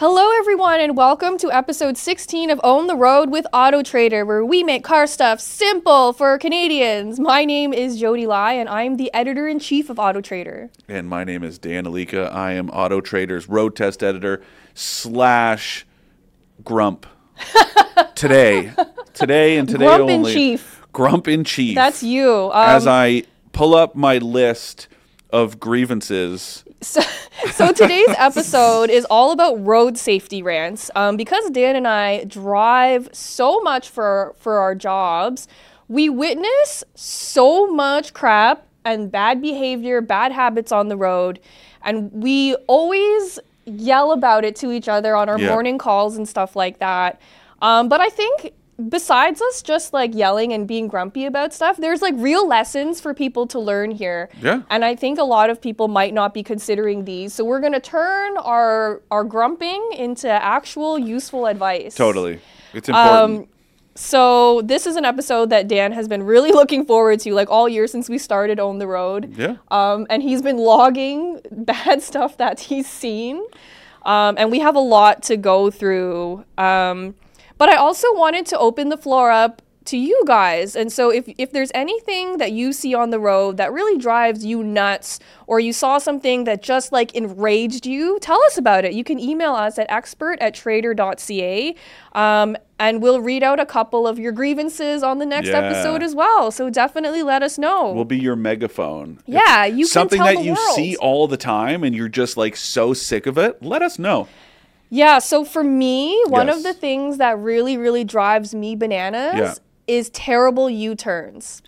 Hello, everyone, and welcome to episode 16 of Own the Road with Auto Trader, where we make car stuff simple for Canadians. My name is Jodi Lai, and I'm the editor in chief of Auto Trader. And my name is Dan Ilika. I am Auto Trader's road test editor slash grump. today, today, and today Grump in chief. Grump in chief. That's you. Um, As I pull up my list of grievances. So, so today's episode is all about road safety rants. Um, because Dan and I drive so much for for our jobs, we witness so much crap and bad behavior, bad habits on the road, and we always yell about it to each other on our Yeah. morning calls and stuff like that. Um, but I think besides us just like yelling and being grumpy about stuff, there's like real lessons for people to learn here. Yeah. And I think a lot of people might not be considering these. So we're going to turn our our grumping into actual useful advice. Totally. It's important. Um, so this is an episode that Dan has been really looking forward to like all year since we started on the Road. yeah. Um, and he's been logging bad stuff that he's seen. Um, and we have a lot to go through. Um, but I also wanted to open the floor up to you guys. And so if, if there's anything that you see on the road that really drives you nuts, or you saw something that just like enraged you, tell us about it. You can email us at expert at trader.ca. Um, and we'll read out a couple of your grievances on the next Yeah. episode as well. So definitely let us know. We'll be your megaphone. If Yeah, you can something that you see all the time and you're just like so sick of it. Let us know. Yeah, so for me, one Yes. of the things that really, really drives me bananas Yeah. is terrible U turns.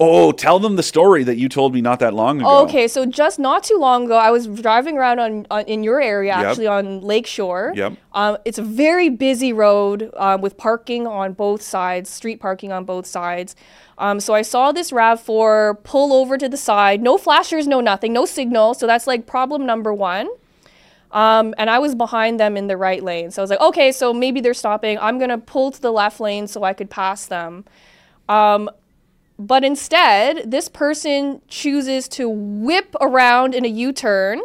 Oh, tell them the story that you told me not that long ago. Okay, so just not too long ago, I was driving around on, on in your area, Yep. actually on Lakeshore. Yep. Um, it's a very busy road um, with parking on both sides, street parking on both sides. Um, so I saw this Rav4 pull over to the side, no flashers, no nothing, no signal. So that's like problem number one. Um, and I was behind them in the right lane. So I was like, okay, so maybe they're stopping. I'm going to pull to the left lane so I could pass them. Um, but instead, this person chooses to whip around in a U turn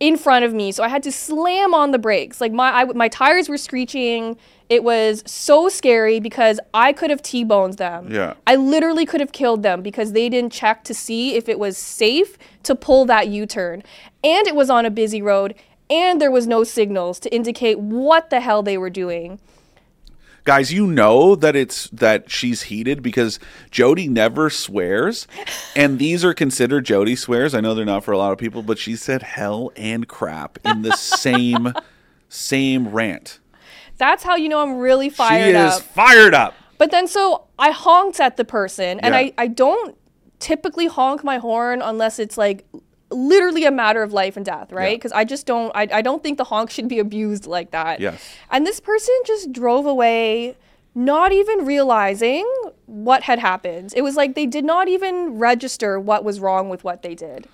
in front of me. So I had to slam on the brakes. Like my, I, my tires were screeching. It was so scary because I could have T boned them. Yeah. I literally could have killed them because they didn't check to see if it was safe to pull that U turn. And it was on a busy road. And there was no signals to indicate what the hell they were doing. guys you know that it's that she's heated because jodi never swears and these are considered jodi swears i know they're not for a lot of people but she said hell and crap in the same same rant That's how you know I'm really fired she is up. fired up But then so I honked at the person and Yeah. I, I don't typically honk my horn unless it's like literally a matter of life and death, right? Yeah. Because I just don't I, I don't think the honk should be abused like that. Yes. And this person just drove away not even realizing what had happened. It was like they did not even register what was wrong with what they did.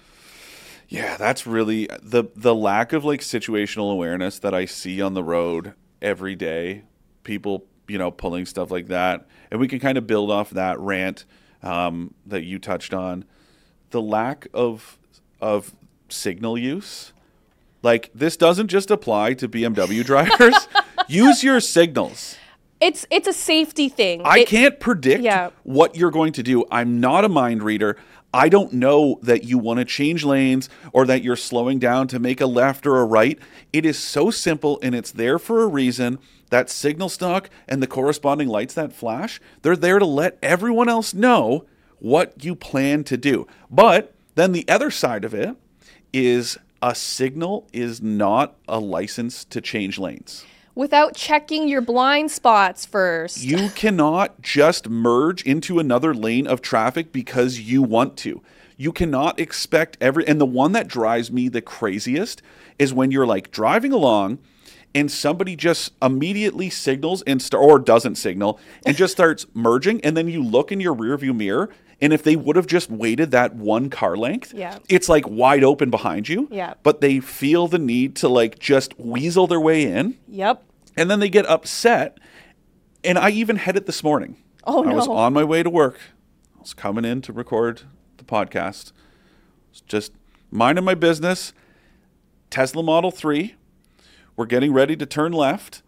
yeah that's really the the lack of like situational awareness that i see on the road every day people you know pulling stuff like that and we can kind of build off that rant um, that you touched on the lack of of signal use like this doesn't just apply to bmw drivers use your signals It's it's a safety thing. I It- can't predict yeah. what you're going to do. I'm not a mind reader. I don't know that you want to change lanes or that you're slowing down to make a left or a right. It is so simple and it's there for a reason. That signal stock and the corresponding lights that flash, they're there to let everyone else know what you plan to do. But then the other side of it is a signal is not a license to change lanes. without checking your blind spots first. You cannot just merge into another lane of traffic because you want to. You cannot expect every and the one that drives me the craziest is when you're like driving along and somebody just immediately signals and st- or doesn't signal and just starts merging and then you look in your rearview mirror and if they would have just waited that one car length Yeah. it's like wide open behind you Yeah. but they feel the need to like just weasel their way in Yep. and then they get upset. And I even had it this morning. Oh, I was on my way to work. I was coming in to record the podcast. Just minding my business. Tesla Model 3 We're getting ready to turn left,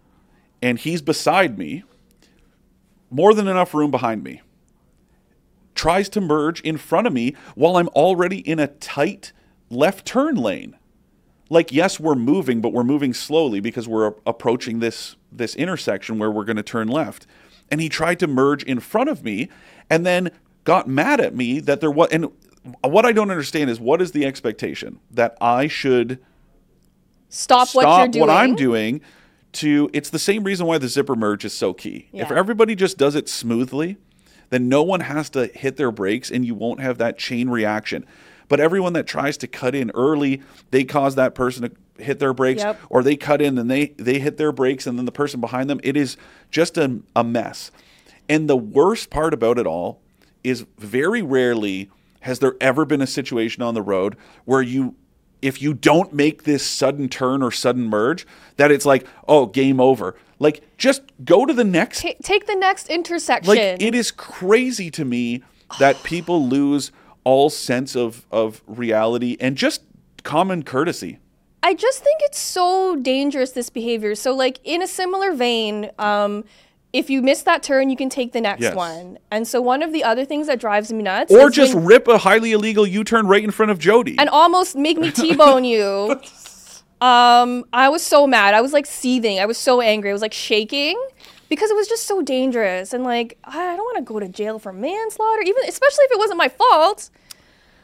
and he's beside me. More than enough room behind me. Tries to merge in front of me while I'm already in a tight left turn lane. Like yes, we're moving, but we're moving slowly because we're approaching this this intersection where we're going to turn left. And he tried to merge in front of me and then got mad at me that there was and what I don't understand is what is the expectation that I should Stop, what you're doing. what I'm doing to it's the same reason why the zipper merge is so key. If everybody just does it smoothly, then no one has to hit their brakes and you won't have that chain reaction. But everyone that tries to cut in early, they cause that person to hit their brakes Yep. or they cut in and they they hit their brakes and then the person behind them it is just a, a mess. And the worst part about it all is very rarely has there ever been a situation on the road where you if you don't make this sudden turn or sudden merge that it's like oh game over like just go to the next Ta- take the next intersection. like it is crazy to me that people lose all sense of of reality and just common courtesy I just think it's so dangerous this behavior. So like in a similar vein, um, if you miss that turn, you can take the next Yes. one. And so one of the other things that drives me nuts or just when- rip a highly illegal u-turn right in front of Jodi and almost make me T-bone you. Um, I was so mad. I was like seething. I was so angry. I was like shaking because it was just so dangerous. And like, I don't want to go to jail for manslaughter, even especially if it wasn't my fault.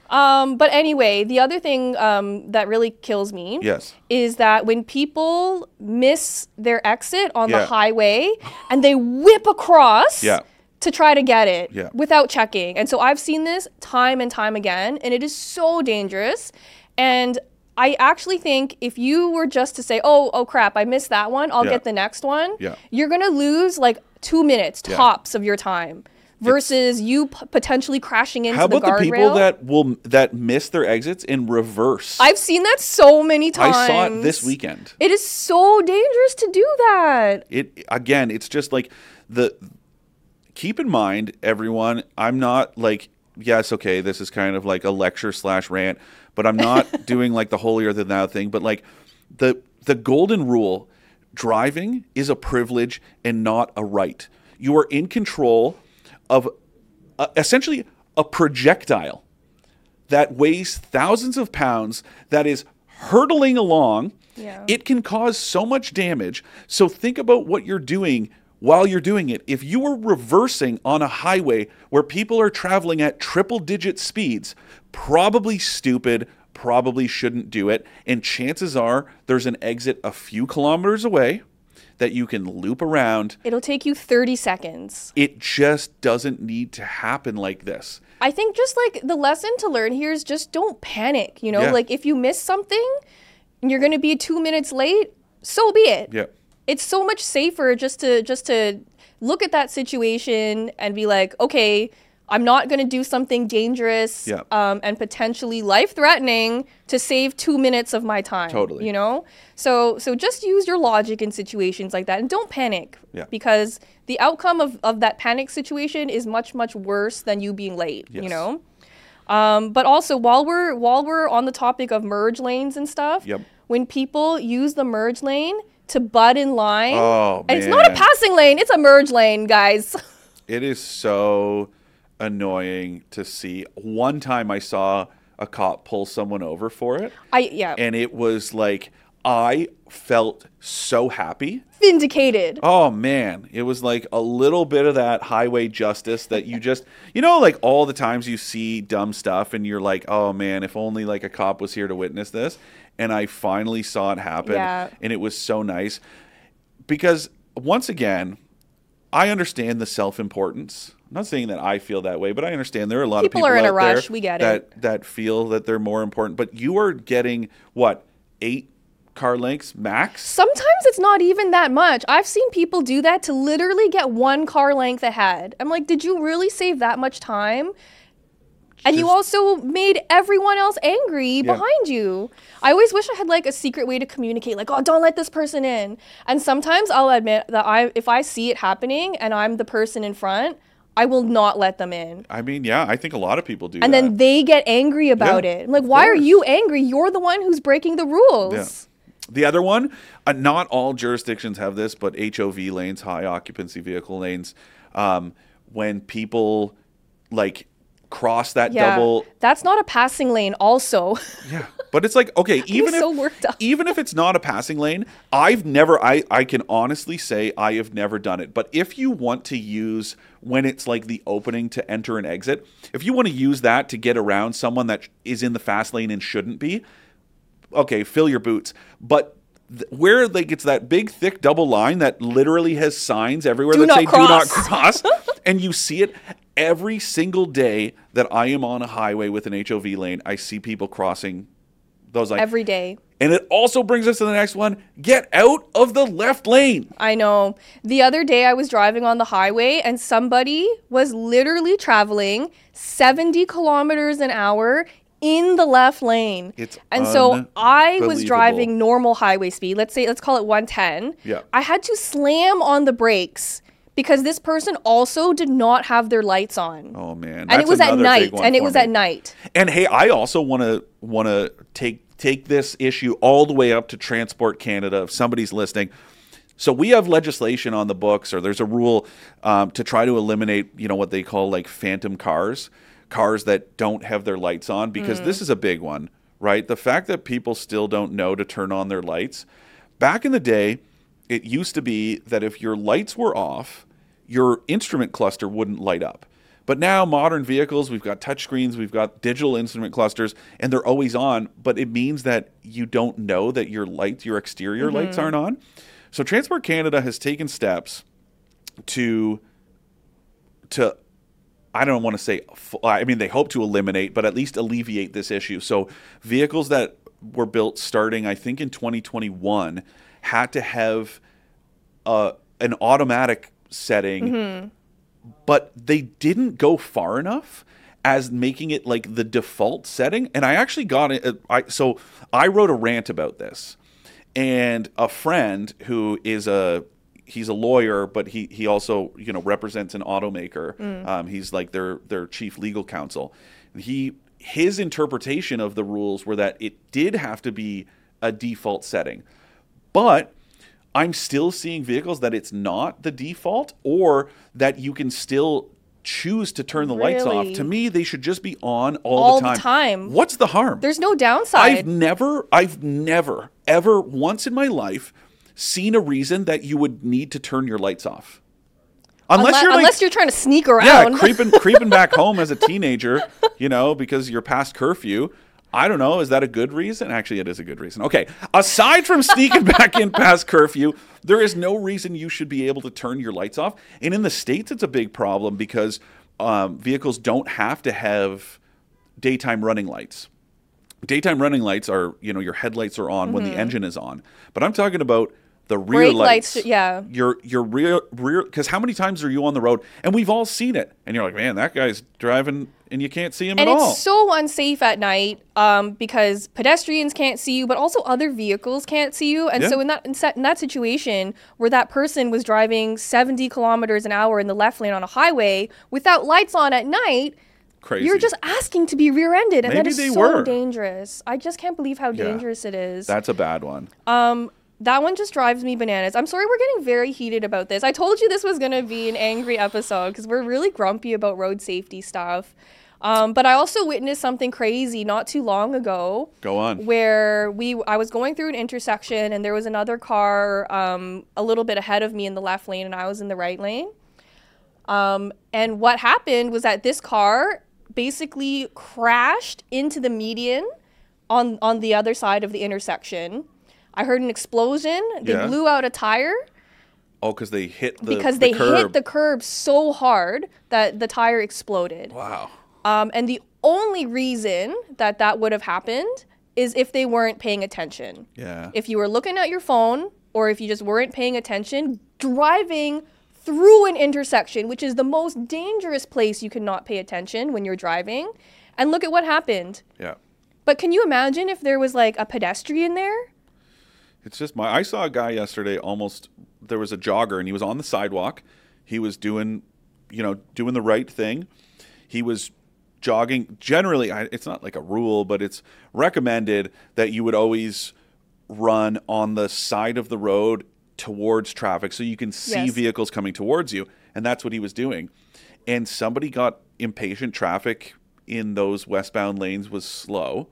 Um, but anyway, the other thing um, that really kills me yes is that when people miss their exit on Yeah. the highway and they whip across Yeah. to try to get it Yeah. without checking. And so I've seen this time and time again, and it is so dangerous. And I actually think if you were just to say, "Oh, oh crap, I missed that one. I'll Yeah. get the next one," Yeah. you're gonna lose like two minutes Yeah. tops of your time. Versus you p- potentially crashing into the guardrail. how the about the people guardrail. that will that miss their exits in reverse I've seen that so many times. I saw it this weekend It is so dangerous to do that. it again it's just like the keep in mind everyone i'm not like yes okay this is kind of like a lecture slash rant but i'm not doing like the holier than thou thing but like the the golden rule driving is a privilege and not a right. You are in control of uh, essentially a projectile that weighs thousands of pounds that is hurtling along. Yeah. it can cause so much damage. So think about what you're doing while you're doing it if you were reversing on a highway where people are traveling at triple digit speeds probably stupid probably shouldn't do it and chances are there's an exit a few kilometers away that you can loop around It'll take you 30 seconds. it just doesn't need to happen like this I think just like the lesson to learn here is just don't panic. You know, Yeah. like if you miss something and you're going to be two minutes late, so be it. yeah It's so much safer just to just to look at that situation and be like, okay, I'm not going to do something dangerous Yeah. um, and potentially life threatening to save two minutes of my time. Totally. You know, so so just use your logic in situations like that and don't panic. Yeah. Because the outcome of, of that panic situation is much much worse than you being late. You know. Um, but also while we're while we're on the topic of merge lanes and stuff, Yep. when people use the merge lane to butt in line, Oh, and it's not a passing lane, it's a merge lane, guys. It is so annoying to see. One time I saw a cop pull someone over for it, I yeah, and it was like I felt so happy. vindicated. Oh man, it was like a little bit of that highway justice that you just, you know, like all the times you see dumb stuff and you're like, oh man, if only like a cop was here to witness this. And I finally saw it happen, Yeah. and it was so nice because once again, I understand the self-importance. I'm not saying that I feel that way, but I understand there are a lot People of people are in a rush, we get that it. that feel that they're more important. But you are getting what eight car lengths max? Sometimes it's not even that much. I've seen people do that to literally get one car length ahead. I'm like, did you really save that much time? And you also made everyone else angry Yeah. behind you. I always wish I had like a secret way to communicate, like, oh, don't let this person in. And sometimes I'll admit that I, if I see it happening and I'm the person in front, I will not let them in. I mean, yeah, I think a lot of people do And that. then they get angry about Yeah, it. I'm like, why are you angry? You're the one who's breaking the rules. The other one, uh, not all jurisdictions have this, but HOV lanes, high occupancy vehicle lanes, um, when people like cross that Yeah. double That's not a passing lane, also. Yeah, but it's like okay, even if so even if it's not a passing lane, I've never I I can honestly say I have never done it. But if you want to use when it's like the opening to enter and exit, if you want to use that to get around someone that is in the fast lane and shouldn't be, okay, fill your boots. But where like it's that big thick double line that literally has signs everywhere Do that say "Do not cross." cross," and you see it every single day that I am on a highway with an HOV lane. I see people crossing those like Every day. and it also brings us to the next one. Get out of the left lane. I know. The other day I was driving on the highway and somebody was literally traveling 70 kilometers an hour in the left lane. It's and so I was driving normal highway speed. Let's say let's call it 110. Yeah. I had to slam on the brakes because this person also did not have their lights on. Oh man, and it was at night. And it was me. at night. And hey, I also want to want to take take this issue all the way up to Transport Canada. If somebody's listening, so we have legislation on the books, or there's a rule um, to try to eliminate, you know, what they call like phantom cars, cars that don't have their lights on, because this is a big one, right? The fact that people still don't know to turn on their lights. Back in the day, it used to be that if your lights were off, your instrument cluster wouldn't light up. But now, modern vehicles, we've got touchscreens, we've got digital instrument clusters, and they're always on. But it means that you don't know that your lights, your exterior lights aren't on. So, Transport Canada has taken steps to to I don't want to say I mean they hope to eliminate but at least alleviate this issue. So vehicles that were built starting I think in 2021 had to have uh, an automatic setting but they didn't go far enough as making it like the default setting. And i actually got it uh, i so i wrote a rant about this. And a friend who is a he's a lawyer but he he also you know represents an automaker. Um, he's like their their chief legal counsel. He his interpretation of the rules were that it did have to be a default setting. But I'm still seeing vehicles that it's not the default or that you can still choose to turn the lights off. To me, they should just be on all, All the the time. time. What's the harm? There's no downside. I've never, I've never, ever once in my life seen a reason that you would need to turn your lights off. Unless, unless, you're like, unless you're trying to sneak around, yeah, creeping creeping back home as a teenager, you know, because you're past curfew. I don't know. Is that a good reason? Actually, it is a good reason. Okay. Aside from sneaking back in past curfew, there is no reason you should be able to turn your lights off. And in the states, it's a big problem because um, vehicles don't have to have daytime running lights. Daytime running lights are, you know, your headlights are on when the engine is on. But I'm talking about the rear Mm-hmm. Brake lights, lights. yeah. Your your rear rear because how many times are you on the road? And we've all seen it. And you're like, man, that guy's driving and you can't see him and at it's all. so unsafe at night um, because pedestrians can't see you, but also other vehicles can't see you. And Yeah. so in that in that- in that situation where that person was driving 70 kilometers an hour in the left lane on a highway without lights on at night, Crazy. you're just asking to be rear-ended, and that Maybe is they so were. dangerous. I just can't believe how dangerous it is. That's a bad one. Um, that one just drives me bananas. I'm sorry we're getting very heated about this. I told you this was going to be an angry episode because we're really grumpy about road safety stuff. Um, but I also witnessed something crazy not too long ago Go on. where we I was going through an intersection and there was another car um, a little bit ahead of me in the left lane and I was in the right lane. Um, and what happened was that this car basically crashed into the median on on the other side of the intersection. I heard an explosion. They Yeah. blew out a tire Oh, because they hit the because the they curb. hit the curb so hard that the tire exploded. Wow. Um, and the only reason that that would have happened is if they weren't paying attention. Yeah. If you were looking at your phone or if you just weren't paying attention, driving through an intersection, which is the most dangerous place you cannot pay attention when you're driving. And look at what happened. yeah. But can you imagine if there was like a pedestrian there? It's just my. I saw a guy yesterday. Almost there was a jogger, and he was on the sidewalk. He was doing, you know, doing the right thing. He was jogging. Generally, I, it's not like a rule, but it's recommended that you would always run on the side of the road towards traffic so you can see Yes. vehicles coming towards you. And that's what he was doing. And somebody got impatient. Traffic in those westbound lanes was slow.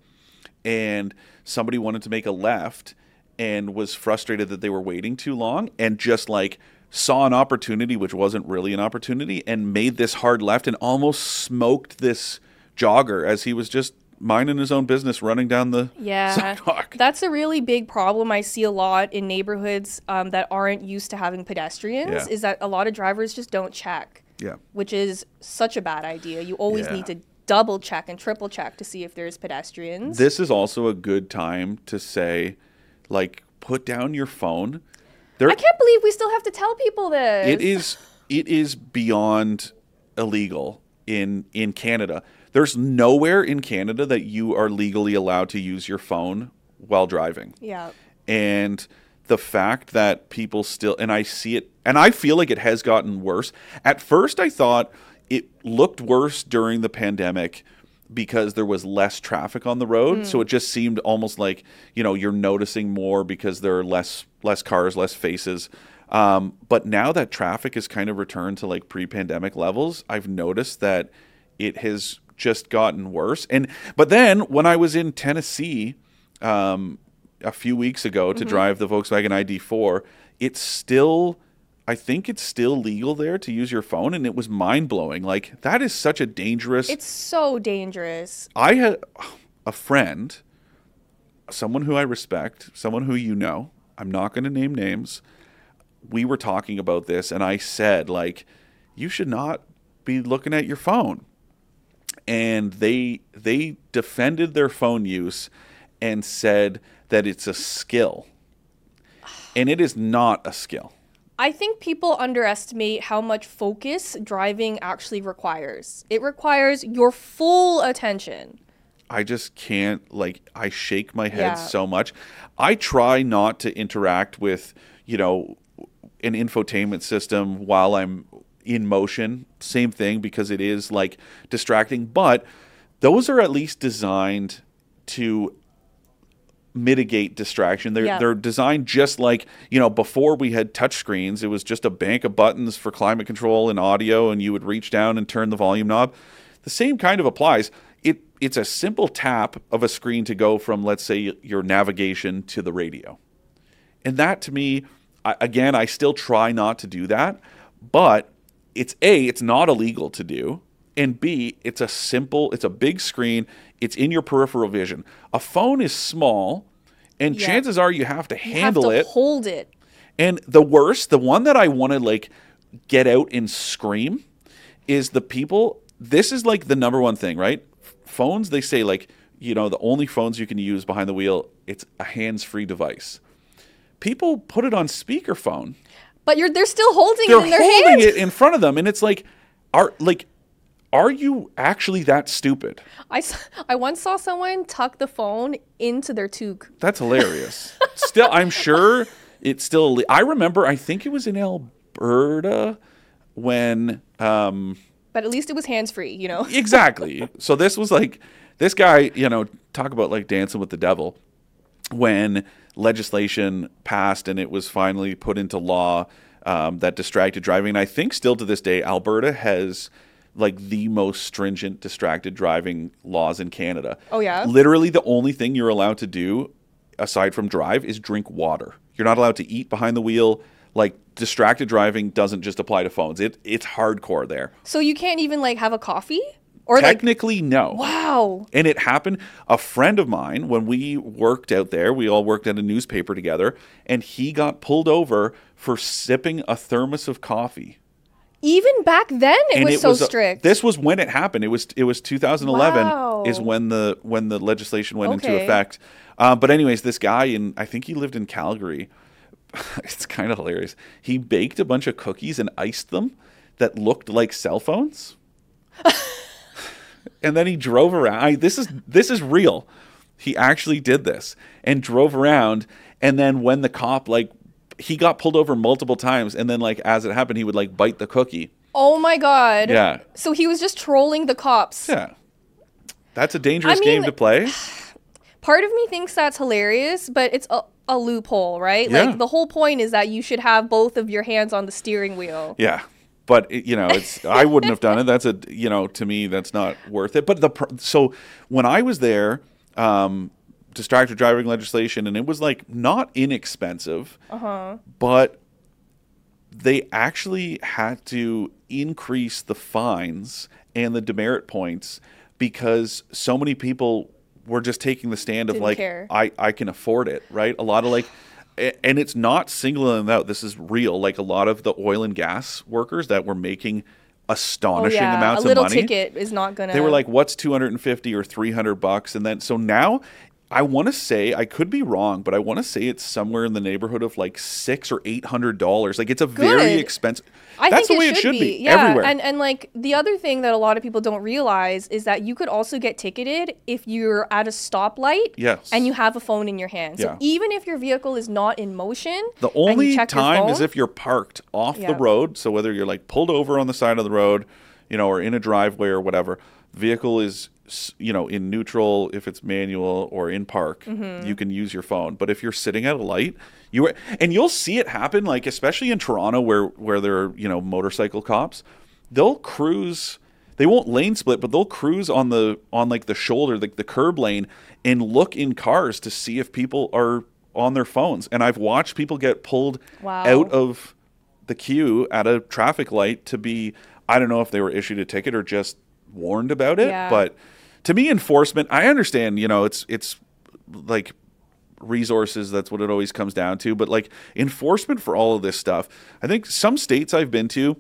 And somebody wanted to make a left and was frustrated that they were waiting too long and just like saw an opportunity, which wasn't really an opportunity, and made this hard left and almost smoked this jogger as he was just minding his own business running down the Yeah, sidewalk. that's a really big problem I see a lot in neighborhoods um, that aren't used to having pedestrians. Yeah. Is that a lot of drivers just don't check, yeah. which is such a bad idea. You always Yeah. need to double check and triple check to see if there's pedestrians. This is also a good time to say, like, put down your phone. There, I can't believe we still have to tell people this. it is it is beyond illegal in in Canada. There's nowhere in Canada that you are legally allowed to use your phone while driving. Yeah. And the fact that people still and I see it and I feel like it has gotten worse. At first I thought it looked worse during the pandemic because there was less traffic on the road. So it just seemed almost like, you know, you're noticing more because there are less less cars, less faces. Um, but now that traffic has kind of returned to like pre-pandemic levels, I've noticed that it has just gotten worse. And but then when I was in Tennessee, um, a few weeks ago Mm-hmm. to drive the Volkswagen ID4, it's still, I think it's still legal there to use your phone, and it was mind blowing. Like that is such a dangerous. It's so dangerous. I had a friend, someone who I respect, someone who you know. I'm not going to name names. We were talking about this, and I said like, you should not be looking at your phone and they they defended their phone use and said that it's a skill and it is not a skill I think people underestimate how much focus driving actually requires. It requires your full attention. i just can't like i shake my head Yeah. so much i try not to interact with you know an infotainment system while i'm in motion same thing because it is like distracting but those are at least designed to mitigate distraction. They're they're designed just like you know before we had touchscreens. It was just a bank of buttons for climate control and audio, and you would reach down and turn the volume knob. The same kind of applies. It it's a simple tap of a screen to go from let's say your navigation to the radio, and that to me, I, again, I still try not to do that, but it's a it's not illegal to do and b it's a simple it's a big screen it's in your peripheral vision a phone is small and Yeah. chances are you have to You handle have to it hold it. and the worst the one that i want to like get out and scream is the people this is like the number one thing right phones they say like you know the only phones you can use behind the wheel it's a hands-free device people put it on speakerphone But you're they're still holding they're it in their holding hand. it in front of them and it's like are like are you actually that stupid I, I once saw someone tuck the phone into their toque. that's hilarious still i'm sure it's still i remember i think it was in alberta when um But at least it was hands free, you know? exactly so this was like this guy you know talk about like dancing with the devil when legislation passed and it was finally put into law um, that distracted driving. And I think still to this day, Alberta has like the most stringent distracted driving laws in Canada. Oh, yeah? Literally, the only thing you're allowed to do aside from drive is drink water. You're not allowed to eat behind the wheel. Like distracted driving doesn't just apply to phones. It it's hardcore there. So you can't even like have a coffee? Or like, Technically, no. wow. And it happened. A friend of mine, when we worked out there, we all worked at a newspaper together, and he got pulled over for sipping a thermos of coffee. Even back then it and was it so was strict. this was when it happened. It was it was 2011 Wow. is when the when the legislation went into effect. Um, but anyways, this guy in I think he lived in Calgary. it's kind of hilarious. He baked a bunch of cookies and iced them that looked like cell phones. and then he drove around. I, this is this is real. He actually did this and drove around. And then when the cop like he got pulled over multiple times, and then like as it happened, he would like bite the cookie. oh my god. Yeah. So he was just trolling the cops. Yeah. That's a dangerous I game to play. Part of me thinks that's hilarious, but it's uh, a loophole, right? Yeah. Like the whole point is that you should have both of your hands on the steering wheel. Yeah. But you know, it's I wouldn't have done it. That's a you know, to me that's not worth it. But the so when I was there, um distracted driving legislation and it was like not inexpensive. Uh-huh. But they actually had to increase the fines and the demerit points because so many people were just taking the stand of Didn't like care. I I can afford it, right? A lot of like and it's not singling them out. This is real. Like a lot of the oil and gas workers that were making Oh astonishing yeah, amounts a little of money. ticket is not gonna. They were like, "What's 250 or 300 bucks?" And then so now I want to say I could be wrong, but I want to say it's somewhere in the neighborhood of like six or eight hundred dollars. Like it's a very expensive. I That's think the way it it should, should be, Yeah, everywhere. and and like the other thing that a lot of people don't realize is that you could also get ticketed if you're at a stoplight. Yes. And you have a phone in your hand. So Yeah. even if your vehicle is not in motion, The only time is if you're parked off the Yeah. road. So whether you're like pulled over on the side of the road, you know, or in a driveway or whatever, vehicle is you know in neutral if it's manual or in park, Mm-hmm. you can use your phone. But if you're sitting at a light, you and you'll see it happen like especially in Toronto where where there are you know motorcycle cops, they'll cruise. They won't lane split, but they'll cruise on the on like the shoulder, like the curb lane, and look in cars to see if people are on their phones. And I've watched people get pulled Wow. out of the queue at a traffic light to be I don't know if they were issued a ticket or just warned about it, Yeah. but to me enforcement, I understand, you know, it's it's like resources that's what it always comes down to, but like enforcement for all of this stuff. I think some states I've been to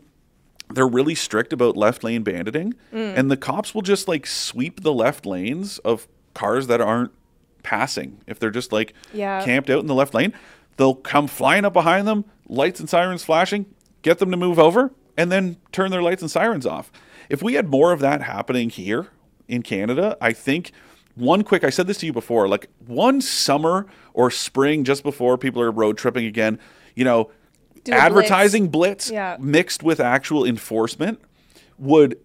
they're really strict about left lane banditing Mm. and the cops will just like sweep the left lanes of cars that aren't passing if they're just like Yeah. camped out in the left lane they'll come flying up behind them lights and sirens flashing get them to move over and then turn their lights and sirens off if we had more of that happening here in canada i think one quick i said this to you before like one summer or spring just before people are road tripping again you know Do a blitz. advertising blitz Yeah. mixed with actual enforcement would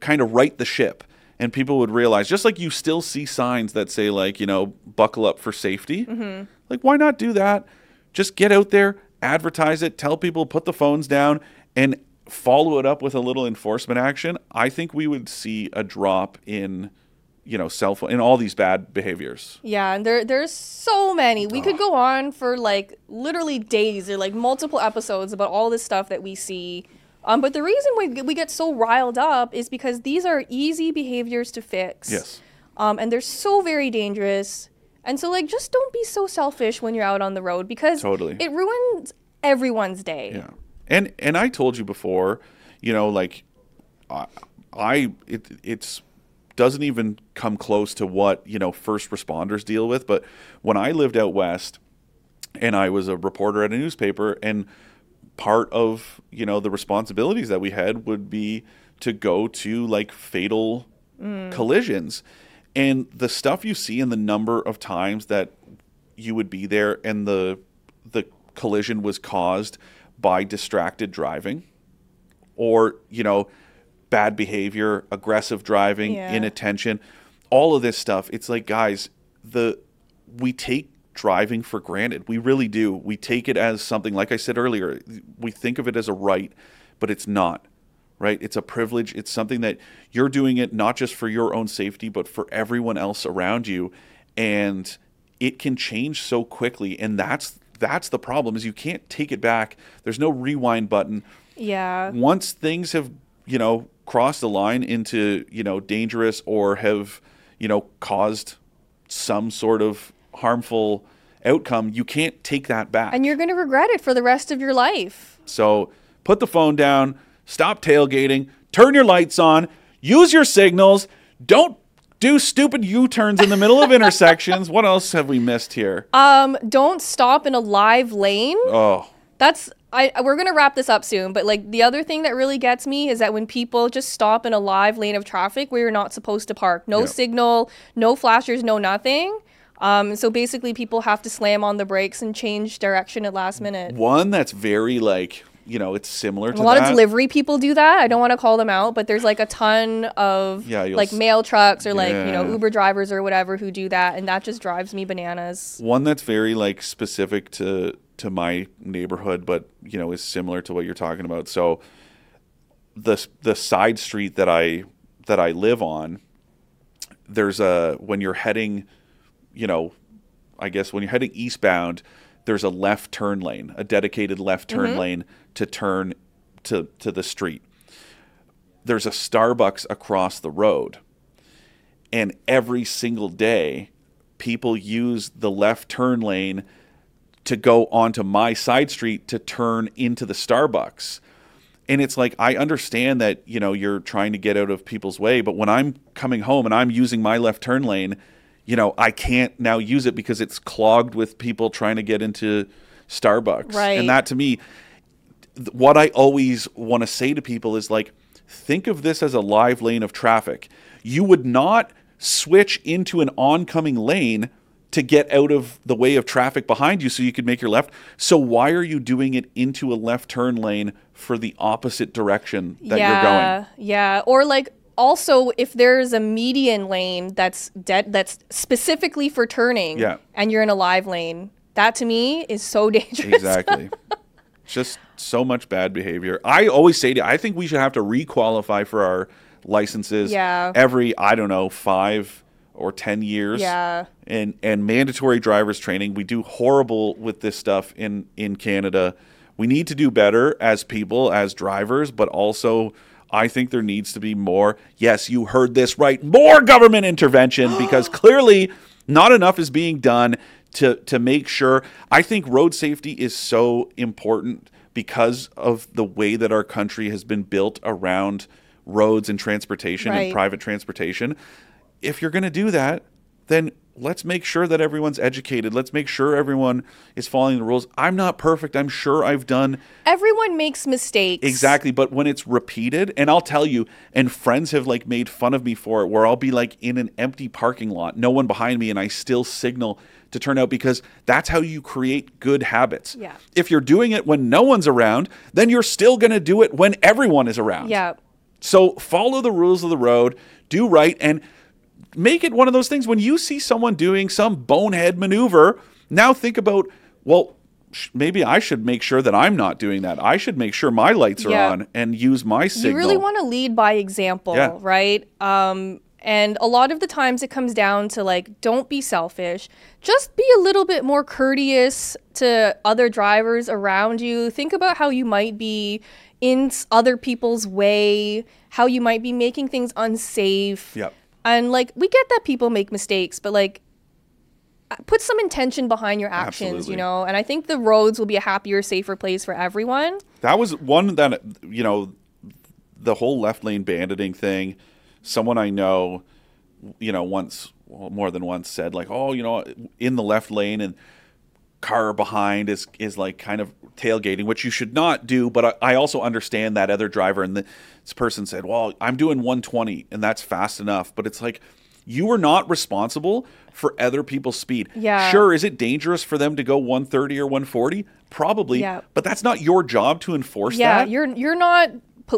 kind of right the ship and people would realize just like you still see signs that say like you know buckle up for safety Mm-hmm. like why not do that just get out there advertise it tell people put the phones down and follow it up with a little enforcement action i think we would see a drop in you know cell phone in all these bad behaviors Yeah, and there there's so many. We could go on for like literally days or like multiple episodes about all this stuff that we see. Um, but the reason we, we get so riled up is because these are easy behaviors to fix. yes Um, and they're so very dangerous. And so like just don't be so selfish when you're out on the road because Totally. it ruins everyone's day. Yeah, and and I told you before, you know, like I, I it it's doesn't even come close to what you know first responders deal with. But when I lived out west, and I was a reporter at a newspaper, and part of you know the responsibilities that we had would be to go to like fatal mm. collisions and the stuff you see and the number of times that you would be there and the the collision was caused by distracted driving or you know bad behavior aggressive driving Yeah. inattention all of this stuff. It's like guys the we take driving for granted. We really do. We take it as something like i said earlier we think of it as a right but it's not right? It's a privilege. It's something that you're doing it not just for your own safety but for everyone else around you. And it can change so quickly. And that's that's the problem is you can't take it back there's no rewind button Yeah. once things have you know crossed the line into you know dangerous or have you know caused some sort of harmful outcome you can't take that back And you're going to regret it for the rest of your life. so put the phone down stop tailgating turn your lights on use your signals don't do stupid u-turns in the middle of intersections what else have we missed here Um, don't stop in a live lane. oh That's I we're gonna wrap this up soon, but like the other thing that really gets me is that when people just stop in a live lane of traffic where you're not supposed to park, no Yeah. signal, no flashers, no nothing. Um, so basically, people have to slam on the brakes and change direction at last minute. one that's very like you know, it's similar to A lot that. of delivery people do that. I don't want to call them out, but there's like a ton of Yeah, like s- mail trucks or like, you know, Uber drivers or whatever who do that and that just drives me bananas. One that's very like specific to to my neighborhood, but you know is similar to what you're talking about. So the the side street that I that I live on, there's a when you're heading, you know, I guess when you're heading eastbound, there's a left turn lane, a dedicated left turn mm-hmm. lane to turn to to the street. There's a Starbucks across the road. And every single day, people use the left turn lane to go onto my side street to turn into the Starbucks. And it's like I understand that, you know, you're trying to get out of people's way, but when I'm coming home and I'm using my left turn lane, you know, I can't now use it because it's clogged with people trying to get into Starbucks. Right. And that to me what I always want to say to people is like, think of this as a live lane of traffic. You would not switch into an oncoming lane to get out of the way of traffic behind you so you could make your left. So why are you doing it into a left turn lane for the opposite direction that yeah, you're going? Yeah. Or like also if there's a median lane that's dead that's specifically for turning Yeah. and you're in a live lane, that to me is so dangerous. Exactly. Just so much bad behavior. I always say to I think we should have to requalify for our licenses Yeah. every I don't know 5 or 10 years. Yeah. And and mandatory drivers training. We do horrible with this stuff in in Canada. We need to do better as people as drivers, but also I think there needs to be more. Yes, you heard this right. More government intervention because clearly not enough is being done to to make sure. I think road safety is so important because of the way that our country has been built around roads and transportation and private transportation. If you're going to do that, then let's make sure that everyone's educated. Let's make sure everyone is following the rules. I'm not perfect. I'm sure I've done Everyone makes mistakes. Exactly, but when it's repeated, and I'll tell you, and friends have like made fun of me for it, where I'll be like in an empty parking lot, no one behind me, and I still signal to turn out because that's how you create good habits. Yeah. If you're doing it when no one's around, then you're still going to do it when everyone is around. Yeah. So follow the rules of the road, do right, and make it one of those things when you see someone doing some bonehead maneuver. Now think about, well, maybe I should make sure that I'm not doing that. I should make sure my lights are Yeah. on and use my signal. You really want to lead by example, Yeah. right? Um, and a lot of the times it comes down to like, don't be selfish. Just be a little bit more courteous to other drivers around you. Think about how you might be in other people's way, how you might be making things unsafe. Yep. And like, we get that people make mistakes, but like, uh, put some intention behind your actions, Absolutely. you know? And I think the roads will be a happier, safer place for everyone. That was one that you know, the whole left lane banditing thing. Someone I know, you know, once well, more than once said like, "Oh, you know, in the left lane and car behind is is like kind of tailgating, which you should not do." But I, I also understand that other driver and the, this person said, "Well, I'm doing 120 and that's fast enough." But it's like you are not responsible for other people's speed. Yeah. Sure, is it dangerous for them to go 130 or 140? Probably. Yeah. But that's not your job to enforce yeah that. you're you're not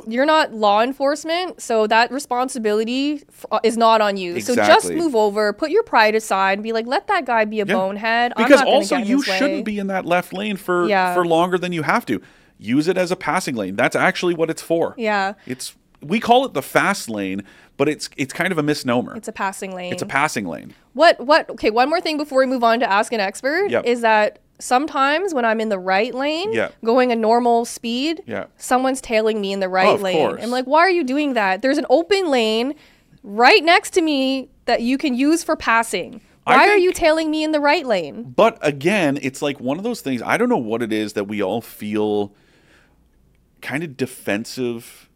you're not law enforcement so that responsibility f- is not on you Exactly. so just move over put your pride aside and be like let that guy be a Yeah. bonehead I'm Because also you shouldn't be in that left lane for Yeah. for longer than you have to. Use it as a passing lane. That's actually what it's for. yeah It's we call it the fast lane, but it's it's kind of a misnomer. it's a passing lane It's a passing lane. what what okay one more thing before we move on to ask an expert Yep. is that sometimes when i'm in the right lane Yeah. going a normal speed Yeah. someone's tailing me in the right oh, of lane course. i'm like why are you doing that there's an open lane right next to me that you can use for passing why are you tailing me in the right lane But again, it's like one of those things. I don't know what it is that we all feel kind of defensive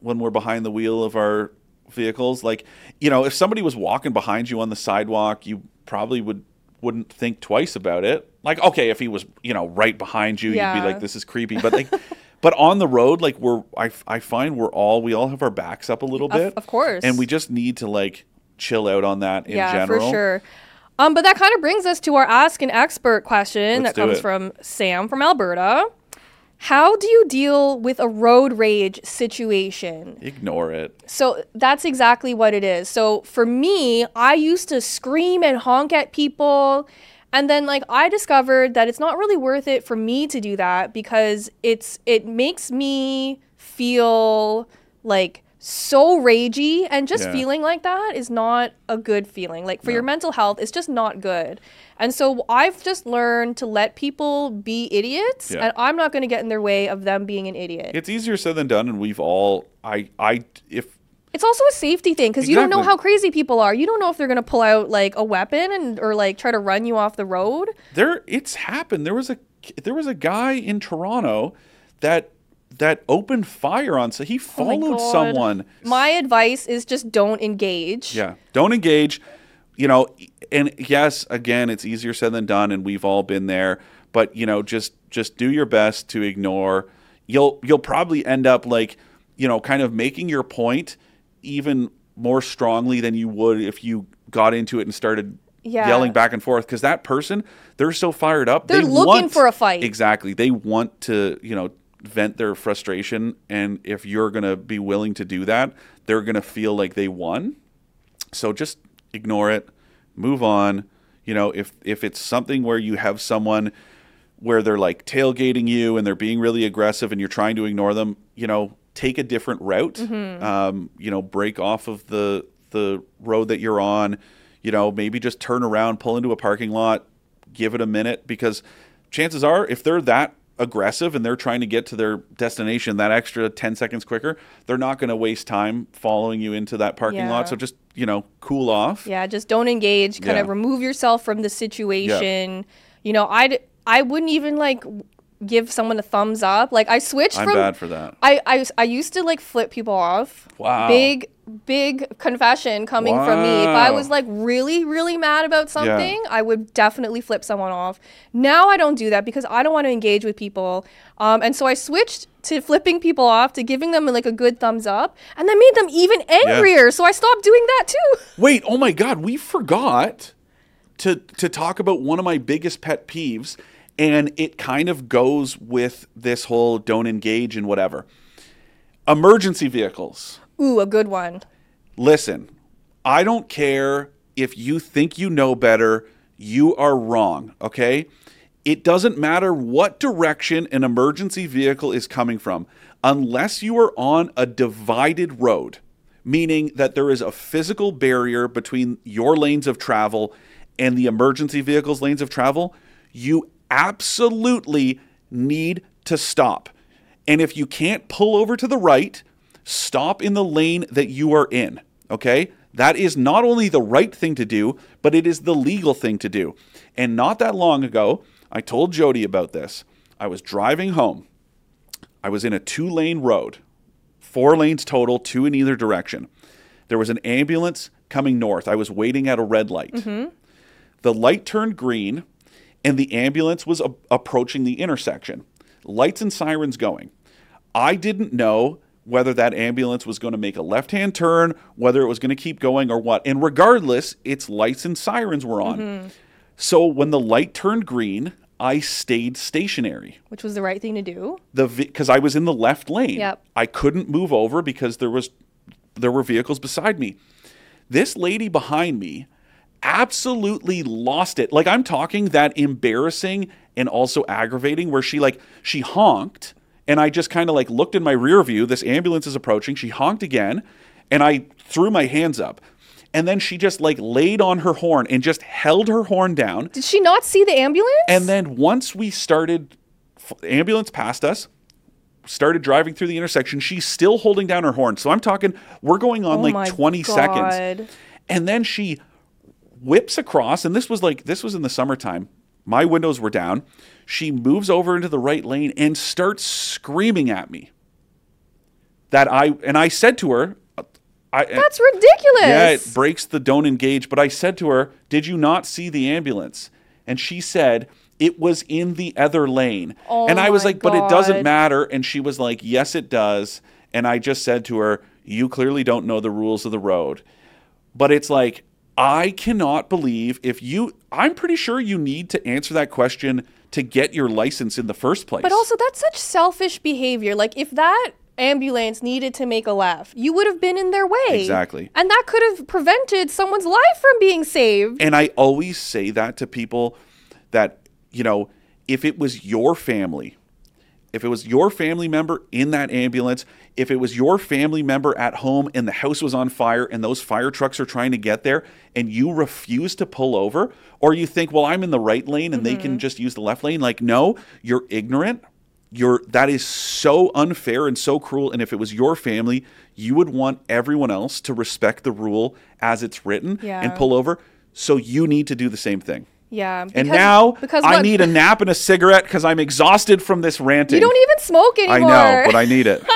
when we're behind the wheel of our vehicles. Like, you know, if somebody was walking behind you on the sidewalk, you probably would wouldn't think twice about it. Like, okay, if he was, you know, right behind you, you'd be like, this is creepy. But like, but on the road, like we're, I, I find we're all, we all have our backs up a little bit, of course. and we just need to like chill out on that in yeah, general. for sure. Um, but that kind of brings us to our Ask an Expert question Let's that comes it. from Sam from Alberta. How do you deal with a road rage situation? Ignore it. So that's exactly what it is. So for me, I used to scream and honk at people. And then like I discovered that it's not really worth it for me to do that because it's it makes me feel like so ragey and just Yeah. feeling like that is not a good feeling. Like for your mental health, it's just not good. And so I've just learned to let people be idiots Yeah. and I'm not going to get in their way of them being an idiot. It's easier said than done, and we've all. I. I. If It's also a safety thing because you don't know how crazy people are. You don't know if they're gonna pull out like a weapon and or like try to run you off the road. there, it's happened. There was a. There was a guy in Toronto that that opened fire on. So he Oh followed God. someone. My advice is just don't engage. Yeah. Don't engage. You know, and yes, again, it's easier said than done, and we've all been there. But you know, just just do your best to ignore. You'll you'll probably end up like, you know, kind of making your point even more strongly than you would if you got into it and started Yeah. yelling back and forth. Because that person, they're so fired up. They're they looking want- for a fight. Exactly. They want to, you know, vent their frustration, and if you're gonna be willing to do that, they're gonna feel like they won. So just ignore it, move on. You know, if if it's something where you have someone where they're like tailgating you and they're being really aggressive and you're trying to ignore them, you know, take a different route. Um, you know, break off of the the road that you're on. You know, maybe just turn around, pull into a parking lot, give it a minute because chances are if they're that aggressive and they're trying to get to their destination that extra 10 seconds quicker, they're not going to waste time following you into that parking lot. So just, you know, cool off. Yeah, just don't engage. Kind of remove yourself from the situation. You know, I'd I wouldn't even like give someone a thumbs up. Like I switched I'm from bad for that. I, I I used to like flip people off. Wow. Big big confession coming from me. If I was like really really mad about something, I would definitely flip someone off. Now I don't do that because I don't want to engage with people. Um, and so I switched to flipping people off to giving them like a good thumbs up, and that made them even angrier. So I stopped doing that too. Wait, oh my God, we forgot to to talk about one of my biggest pet peeves, and it kind of goes with this whole don't engage and whatever. Emergency vehicles. Ooh, a good one. Listen, I don't care if you think you know better, you are wrong, okay? It doesn't matter what direction an emergency vehicle is coming from, unless you are on a divided road, meaning that there is a physical barrier between your lanes of travel and the emergency vehicle's lanes of travel, you absolutely need to stop. And if you can't pull over to the right, stop in the lane that you are in. Okay? That is not only the right thing to do, but it is the legal thing to do. And not that long ago, I told Jodi about this. I was driving home. I was in a two lane road, four lanes total, two in either direction. There was an ambulance coming north. I was waiting at a red light. Mm-hmm. The light turned green, and the ambulance was a- approaching the intersection. Lights and sirens going. I didn't know whether that ambulance was going to make a left hand turn, whether it was going to keep going, or what. And regardless, its lights and sirens were on. Mm-hmm. So when the light turned green, I stayed stationary Which was the right thing to do. the because I was in the left lane. Yep. I couldn't move over because there was there were vehicles beside me. This lady behind me absolutely lost it. Like I'm talking that embarrassing and also aggravating where she like she honked and I just kind of like looked in my rear view. This ambulance is approaching. She honked again and I threw my hands up. And then she just like laid on her horn and just held her horn down. Did she not see the ambulance? And then once we started, ambulance passed us, started driving through the intersection. She's still holding down her horn. So I'm talking, we're going on Oh like 20 seconds. And then she whips across, and this was like, this was in the summertime. My windows were down. She moves over into the right lane and starts screaming at me. That I, and I said to her, I, That's ridiculous. yeah, it breaks the don't engage. But I said to her, Did you not see the ambulance? And she said, It was in the other lane. Oh and I was like, But it doesn't matter. And she was like, Yes, it does. And I just said to her, You clearly don't know the rules of the road. But it's like, I cannot believe if you, I'm pretty sure you need to answer that question to get your license in the first place. But also, that's such selfish behavior. Like, if that ambulance needed to make a left, you would have been in their way. Exactly. And that could have prevented someone's life from being saved. And I always say that to people that, you know, if it was your family, if it was your family member in that ambulance, if it was your family member at home and the house was on fire and those fire trucks are trying to get there and you refuse to pull over, or you think, well, I'm in the right lane and they can mm-hmm. just use the left lane, like, no, you're ignorant. You're that is so unfair and so cruel. And if it was your family, you would want everyone else to respect the rule as it's written Yeah. and pull over. So you need to do the same thing. Yeah. And now because I what- need a nap and a cigarette because I'm exhausted from this ranting. You don't even smoke anymore. I know, but I need it.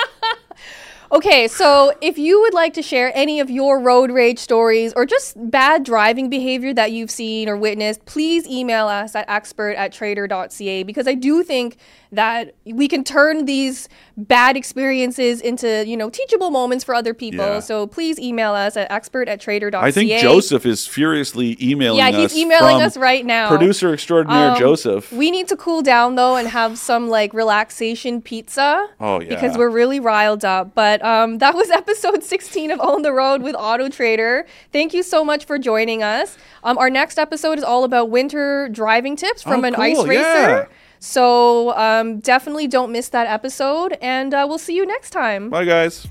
Okay, so if you would like to share any of your road rage stories or just bad driving behavior that you've seen or witnessed, please email us at expert at trader.ca because I do think that we can turn these bad experiences into, you know, teachable moments for other people. Yeah. So please email us at expert at trader.ca. I think Joseph is furiously emailing us. Yeah, us. he's emailing from us right now. Producer extraordinaire Um, Joseph. We need to cool down though and have some like relaxation pizza. Oh, yeah. Because we're really riled up. But um, that was episode 16 of On the Road with Auto Trader. Thank you so much for joining us. Um, our next episode is all about winter driving tips from Oh, an ice racer. yeah. So um, definitely don't miss that episode, and uh, we'll see you next time. Bye, guys.